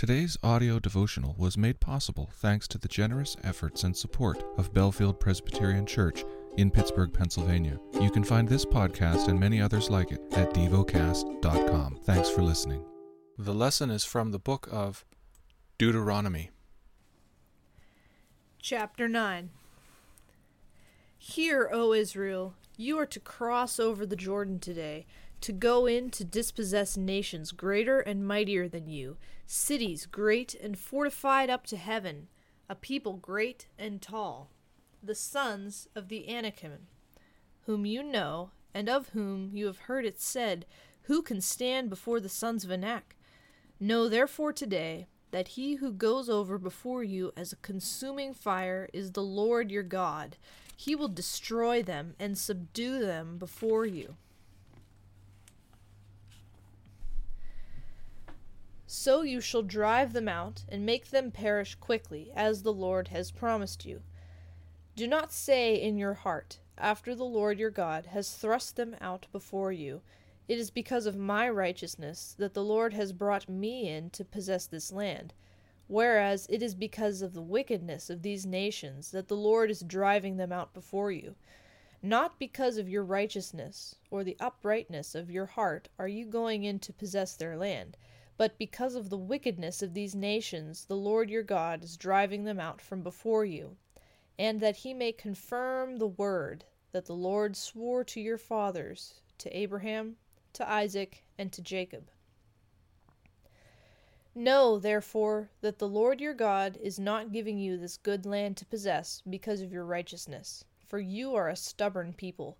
Today's audio devotional was made possible thanks to the generous efforts and support of Bellefield Presbyterian Church in Pittsburgh, Pennsylvania. You can find this podcast and many others like it at devocast.com. Thanks for listening. The lesson is from the book of Deuteronomy. Chapter 9 Hear, O Israel, you are to cross over the Jordan today, to go in to dispossess nations greater and mightier than you, cities great and fortified up to heaven, a people great and tall, the sons of the Anakim, whom you know, and of whom you have heard it said, Who can stand before the sons of Anak? Know therefore today that he who goes over before you as a consuming fire is the Lord your God. He will destroy them and subdue them before you. So you shall drive them out, and make them perish quickly, as the Lord has promised you. Do not say in your heart, After the Lord your God has thrust them out before you, it is because of my righteousness that the Lord has brought me in to possess this land, whereas it is because of the wickedness of these nations that the Lord is driving them out before you. Not because of your righteousness or the uprightness of your heart are you going in to possess their land but because of the wickedness of these nations, the Lord your God is driving them out from before you, and that he may confirm the word that the Lord swore to your fathers, to Abraham, to Isaac, and to Jacob. Know, therefore, that the Lord your God is not giving you this good land to possess because of your righteousness, for you are a stubborn people.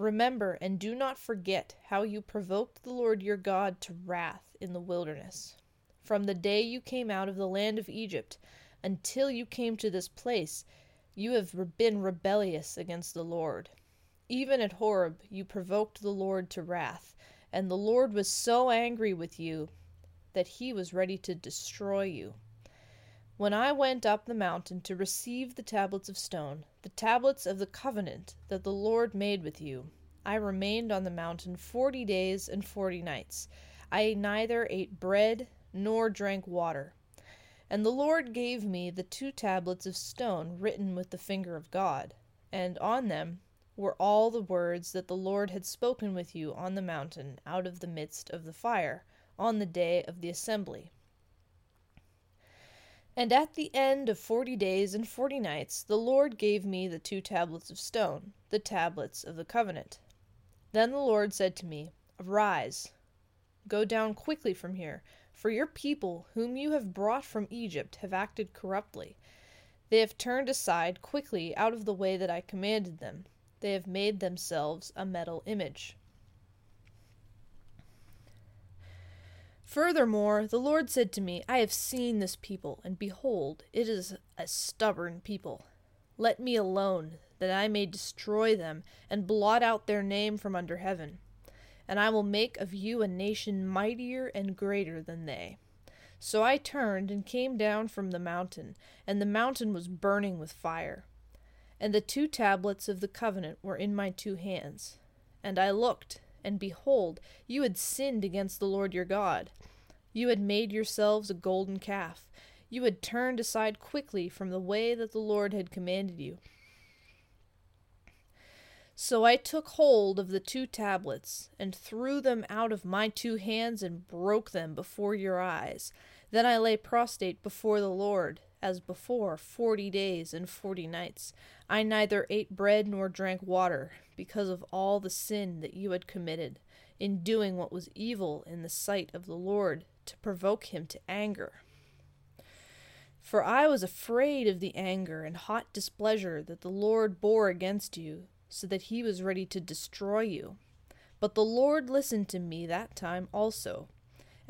Remember and do not forget how you provoked the Lord your God to wrath in the wilderness. From the day you came out of the land of Egypt until you came to this place, you have been rebellious against the Lord. Even at Horeb you provoked the Lord to wrath, and the Lord was so angry with you that he was ready to destroy you. When I went up the mountain to receive the tablets of stone, the tablets of the covenant that the Lord made with you, I remained on the mountain forty days and forty nights. I neither ate bread nor drank water. And the Lord gave me the two tablets of stone written with the finger of God, and on them were all the words that the Lord had spoken with you on the mountain out of the midst of the fire, on the day of the assembly. And at the end of forty days and forty nights, the Lord gave me the two tablets of stone, the tablets of the covenant. Then the Lord said to me, Arise, Go down quickly from here, for your people, whom you have brought from Egypt, have acted corruptly. They have turned aside quickly out of the way that I commanded them. They have made themselves a metal image. Furthermore, the Lord said to me, I have seen this people, and behold, it is a stubborn people. Let me alone, that I may destroy them, and blot out their name from under heaven and I will make of you a nation mightier and greater than they. So I turned and came down from the mountain, and the mountain was burning with fire. And the two tablets of the covenant were in my two hands. And I looked, and behold, you had sinned against the Lord your God. You had made yourselves a golden calf. You had turned aside quickly from the way that the Lord had commanded you. So I took hold of the two tablets, and threw them out of my two hands, and broke them before your eyes. Then I lay prostrate before the Lord, as before, forty days and forty nights. I neither ate bread nor drank water, because of all the sin that you had committed, in doing what was evil in the sight of the Lord, to provoke him to anger. For I was afraid of the anger and hot displeasure that the Lord bore against you so that he was ready to destroy you. But the Lord listened to me that time also.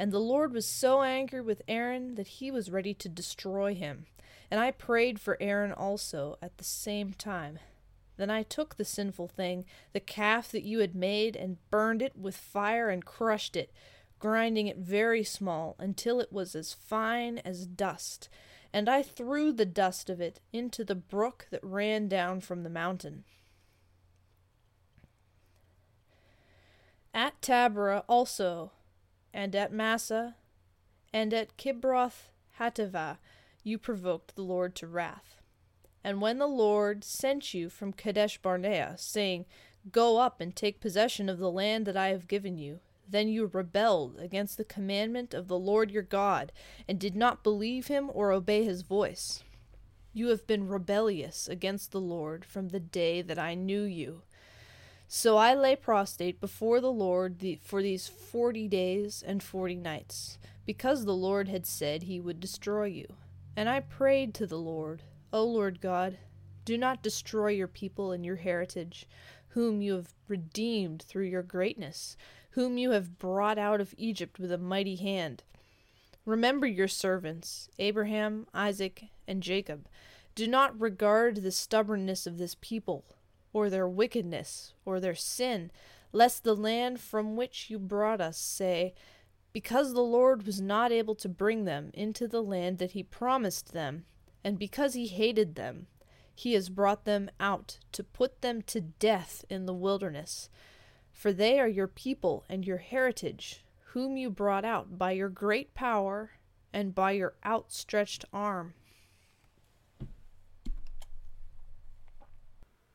And the Lord was so angry with Aaron that he was ready to destroy him. And I prayed for Aaron also at the same time. Then I took the sinful thing, the calf that you had made, and burned it with fire and crushed it, grinding it very small, until it was as fine as dust. And I threw the dust of it into the brook that ran down from the mountain. At Taberah also, and at Massah, and at Kibroth Hattaavah you provoked the Lord to wrath. And when the Lord sent you from Kadesh Barnea, saying, Go up and take possession of the land that I have given you, then you rebelled against the commandment of the Lord your God, and did not believe him or obey his voice. You have been rebellious against the Lord from the day that I knew you. So I lay prostrate before the Lord the, for these forty days and forty nights, because the Lord had said he would destroy you. And I prayed to the Lord, O Lord God, do not destroy your people and your heritage, whom you have redeemed through your greatness, whom you have brought out of Egypt with a mighty hand. Remember your servants, Abraham, Isaac, and Jacob. Do not regard the stubbornness of this people, or their wickedness, or their sin, lest the land from which you brought us say, Because the Lord was not able to bring them into the land that he promised them, and because he hated them, he has brought them out to put them to death in the wilderness. For they are your people and your heritage, whom you brought out by your great power and by your outstretched arm.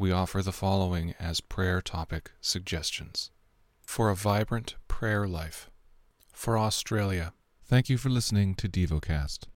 We offer the following as prayer topic suggestions for a vibrant prayer life. For Australia, thank you for listening to DevoCast.